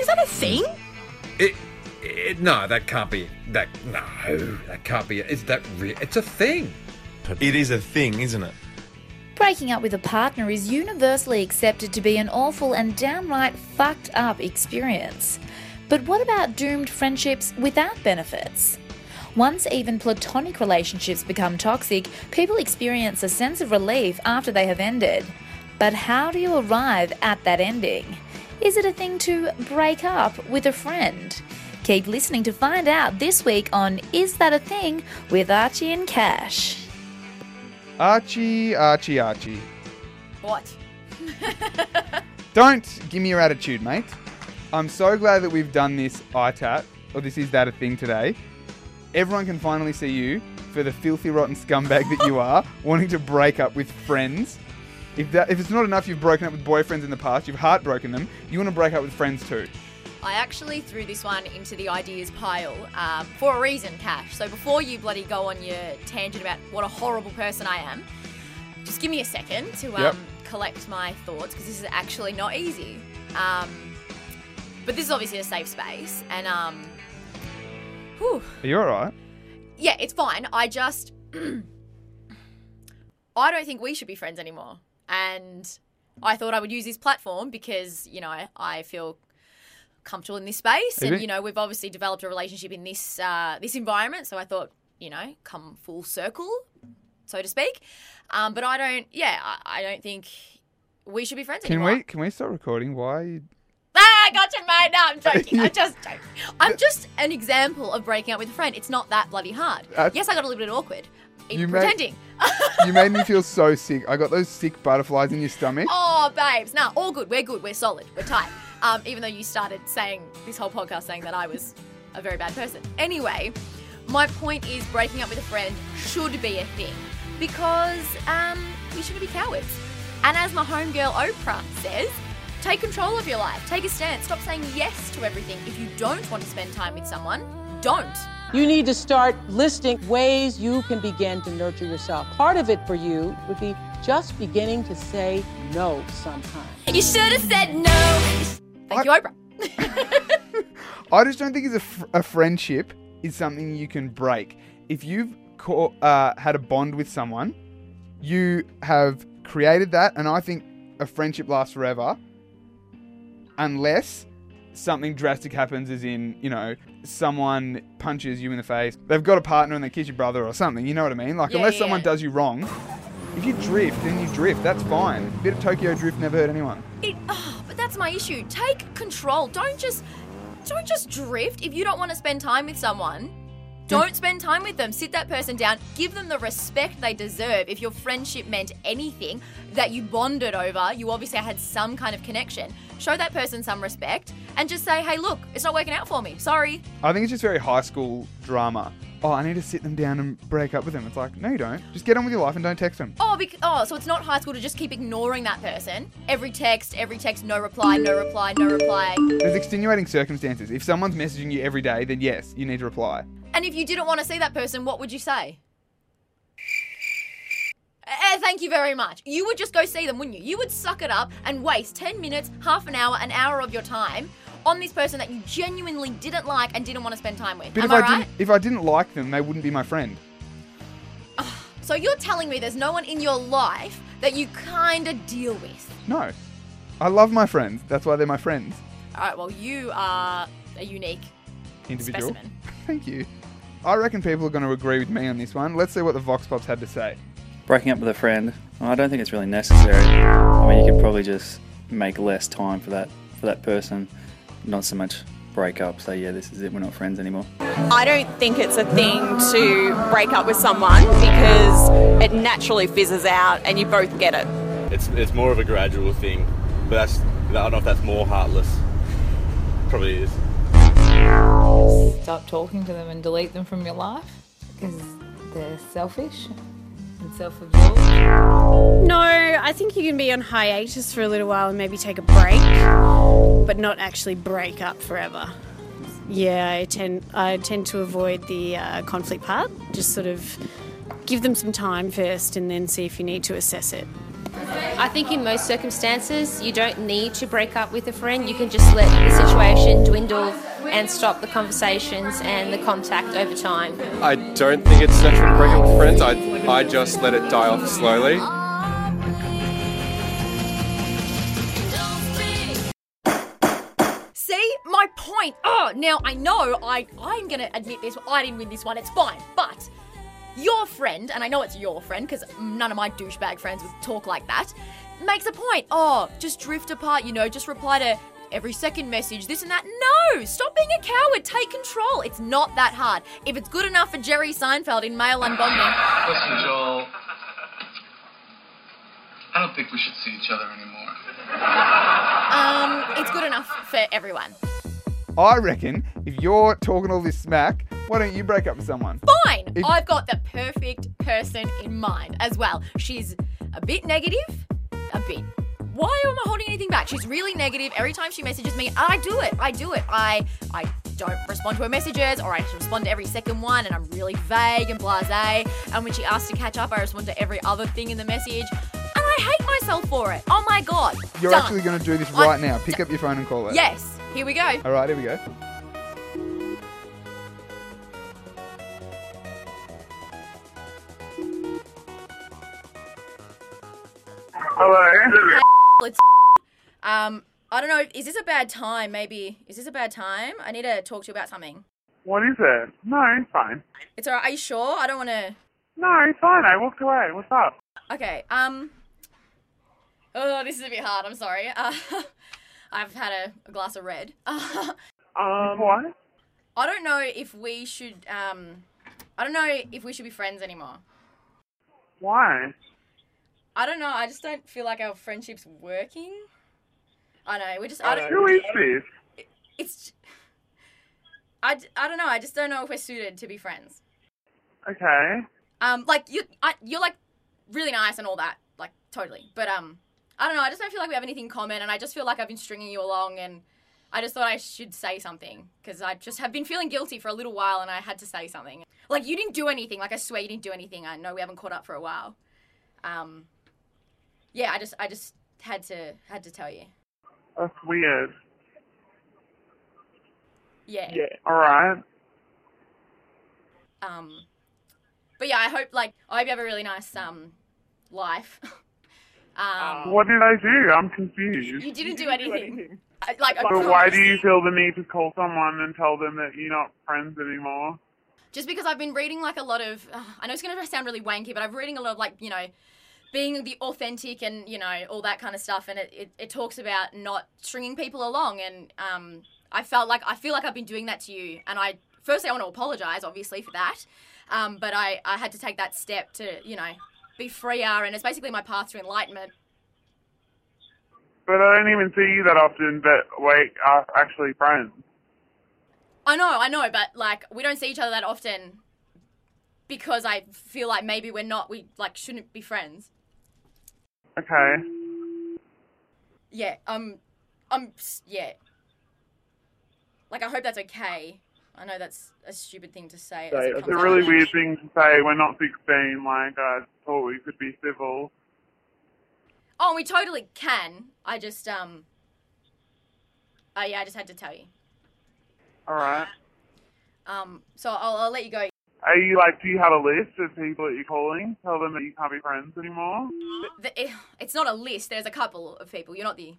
Is that a thing? It, it, no, that can't be. That no, that can't be. Is that real? It's a thing. It is a thing, isn't it? Breaking up with a partner is universally accepted to be an awful and downright fucked up experience. But what about doomed friendships without benefits? Once even platonic relationships become toxic, people experience a sense of relief after they have ended. But how do you arrive at that ending? Is it a thing to break up with a friend? Keep listening to find out this week on Is That a Thing with Archie and Cash. Archie, Archie, Archie. What? Don't give me your attitude, mate. I'm so glad that we've done this ITAT, or this is that a thing today. Everyone can finally see you for the filthy, rotten scumbag that you are, wanting to break up with friends. If that, if it's not enough, you've broken up with boyfriends in the past, you've heartbroken them. You want to break up with friends too. I actually threw this one into the ideas pile um, for a reason, Cash. So before you bloody go on your tangent about what a horrible person I am, just give me a second to um, Yep. collect my thoughts because this is actually not easy. Um, but this is obviously a safe space, and um, whew, Are you alright? yeah, it's fine. I just, I don't think we should be friends anymore. And I thought I would use this platform because, you know, I feel comfortable in this space. Is and, it? you know, we've obviously developed a relationship in this, uh, this environment. So I thought, you know, come full circle, so to speak. Um, but I don't, yeah, I, I don't think we should be friends Can anymore. we can we start recording? Why? I gotcha, mate. No, I'm joking. I'm just joking. I'm just an example of breaking up with a friend. It's not that bloody hard. Uh, yes, I got a little bit awkward You may- pretending. You made me feel so sick. I got those sick butterflies in your stomach. oh, babes. Nah, all good. We're good. We're solid. We're tight. Um, even though you started saying this whole podcast saying that I was a very bad person. Anyway, my point is breaking up with a friend should be a thing because um, we shouldn't be cowards. And as my homegirl Oprah says, take control of your life. Take a stand. Stop saying yes to everything. If you don't want to spend time with someone, don't. You need to start listing ways you can begin to nurture yourself. Part of it for you would be just beginning to say no sometimes. You should have said no. Thank you, Oprah. I just don't think it's a, fr- a friendship is something you can break. If you've co- uh, had a bond with someone, you have created that, and I think a friendship lasts forever, unless something drastic happens, as in you know someone punches you in the face, they've got a partner and they kiss your brother or something. You know what I mean? Like Yeah, unless yeah, someone yeah. does you wrong, if you drift, then you drift. That's fine. A bit of Tokyo drift never hurt anyone. It, oh, but that's my issue. Take control. Don't just don't just drift. If you don't want to spend time with someone, don't spend time with them. Sit that person down. Give them the respect they deserve. If your friendship meant anything that you bonded over, you obviously had some kind of connection. Show that person some respect and just say, "Hey, look, it's not working out for me. Sorry." I think it's just very high school drama. Oh, I need to sit them down and break up with them. It's like, no, you don't. Just get on with your life and don't text them. Oh, bec- oh, so it's not high school to just keep ignoring that person. Every text, every text, no reply, no reply, no reply. There's extenuating circumstances. If someone's messaging you every day, then yes, you need to reply. And if you didn't want to see that person, what would you say? Eh, thank you very much. You would just go see them, wouldn't you? You would suck it up and waste 10 minutes, half an hour, an hour of your time on this person that you genuinely didn't like and didn't want to spend time with. But Am if I I, right? didn't, if I didn't like them, they wouldn't be my friend. So you're telling me there's no one in your life that you kind of deal with? No, I love my friends. That's why they're my friends. All right, well, you are a unique Individual. specimen. Thank you. I reckon people are going to agree with me on this one. Let's see what the Vox Pops had to say. Breaking up with a friend, well, I don't think it's really necessary. I mean, you could probably just make less time for that for that person, not so much break up. Say, yeah, this is it. We're not friends anymore. I don't think it's a thing to break up with someone because it naturally fizzes out and you both get it. It's it's more of a gradual thing, but that's I don't know if that's more heartless. Probably is. Stop talking to them and delete them from your life because they're selfish and self absorbed. No, I think you can be on hiatus for a little while and maybe take a break, but not actually break up forever. Yeah, I tend I tend to avoid the uh, conflict part. Just sort of give them some time first, and then see if you need to assess it. I think in most circumstances, you don't need to break up with a friend. You can just let the situation dwindle and stop the conversations and the contact over time. I don't think it's natural to break up with friends. I, I just let it die off slowly. See my point. Oh, now I know I I'm gonna admit this. I didn't win this one. It's fine, but your friend, and I know it's your friend because none of my douchebag friends would talk like that, makes a point. Oh, just drift apart. You know, just reply to every second message, this and that. No, stop being a coward. Take control. It's not that hard. If it's good enough for Jerry Seinfeld in Male Unbonding, Listen, Joel. I don't think we should see each other anymore. um, it's good enough for everyone. I reckon if you're talking all this smack, why don't you break up with someone? Fine. If- I've got the perfect person in mind as well. She's a bit negative, a bit. Why am I holding anything back? She's really negative every time she messages me. I do it. I do it. I I don't respond to her messages, or I respond to every second one, and I'm really vague and blasé. And when she asks to catch up, I respond to every other thing in the message, and I hate myself for it. Oh my god. You're Done. actually going to do this right now. Pick up your phone and call her. Yes. Here we go. All right, here we go. Hello. It's um. I don't know. Is this a bad time? Maybe. Is this a bad time? I need to talk to you about something. What is it? No, it's fine. It's alright. Are you sure? I don't want to. No, it's fine. I walked away. What's up? Okay. Um. Oh, this is a bit hard. I'm sorry. Uh, I've had a, a glass of red. Um, what? I don't know if we should. Um. I don't know if we should be friends anymore. Why? I don't know. I just don't feel like our friendship's working. I know. We just. I don't, Who is this? It's. I, I don't know. I just don't know if we're suited to be friends. Okay. Um, like you, I, you're like really nice and all that, like totally. But um, I don't know. I just don't feel like we have anything in common, and I just feel like I've been stringing you along, and I just thought I should say something because I just have been feeling guilty for a little while, and I had to say something. Like you didn't do anything. Like I swear you didn't do anything. I know we haven't caught up for a while. Um, yeah, I just I just had to had to tell you. That's weird. Yeah. Yeah. All right. Um, but yeah, I hope like I hope you have a really nice um life. um, What did I do? I'm confused. you didn't do anything. I- Like, I But why do you feel the need to call someone and tell them that you're not friends anymore? Just because I've been reading like a lot of, uh, I know it's going to sound really wanky, but I've been reading a lot of like, you know, being the authentic and, you know, all that kind of stuff. And it, it, it talks about not stringing people along. And um, I felt like, I feel like I've been doing that to you. And I, firstly, I want to apologize, obviously, for that. Um, but I, I had to take that step to, you know, be freer. And it's basically my path to enlightenment. But I don't even see you that often, but we are actually friends. I know, I know, but like we don't see each other that often because I feel like maybe we're not, we like shouldn't be friends. Okay. Yeah, um, um, s- yeah. Like, I hope that's okay. I know that's a stupid thing to say. It's a really weird thing to say. We're not 16. Like, I thought we could be civil. Oh, we totally can. I just, um, oh yeah, I just had to tell you. All right. Um, so I'll, I'll let you go. Are you like, do you have a list of people that you're calling? Tell them that you can't be friends anymore? The, it, it's not a list. There's a couple of people. You're not the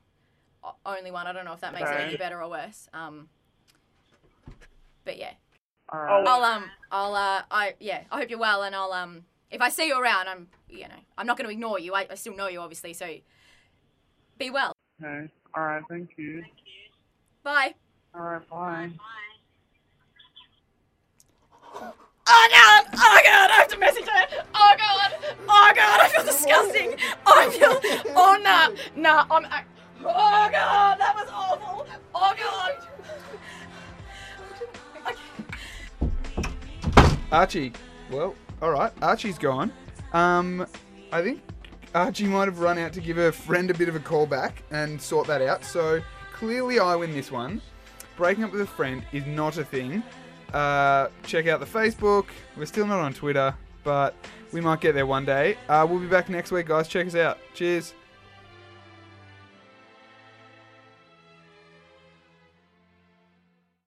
only one. I don't know if that makes it any better or worse. Um, but yeah. All right. I'll um I'll uh I yeah I hope you're well and I'll um if I see you around I'm you know I'm not going to ignore you I, I still know you obviously so be well Okay. All right. Thank you. Thank you. Bye All right. Bye. Oh god oh god I have to message her oh god oh god I feel disgusting I feel oh nah nah I'm oh god that was awful oh god Archie. Well, all right. Archie's gone. Um, I think Archie might have run out to give her friend a bit of a call back and sort that out. So clearly, I win this one. Breaking up with a friend is not a thing. Uh, check out the Facebook. We're still not on Twitter, but we might get there one day. Uh, we'll be back next week, guys. Check us out. Cheers.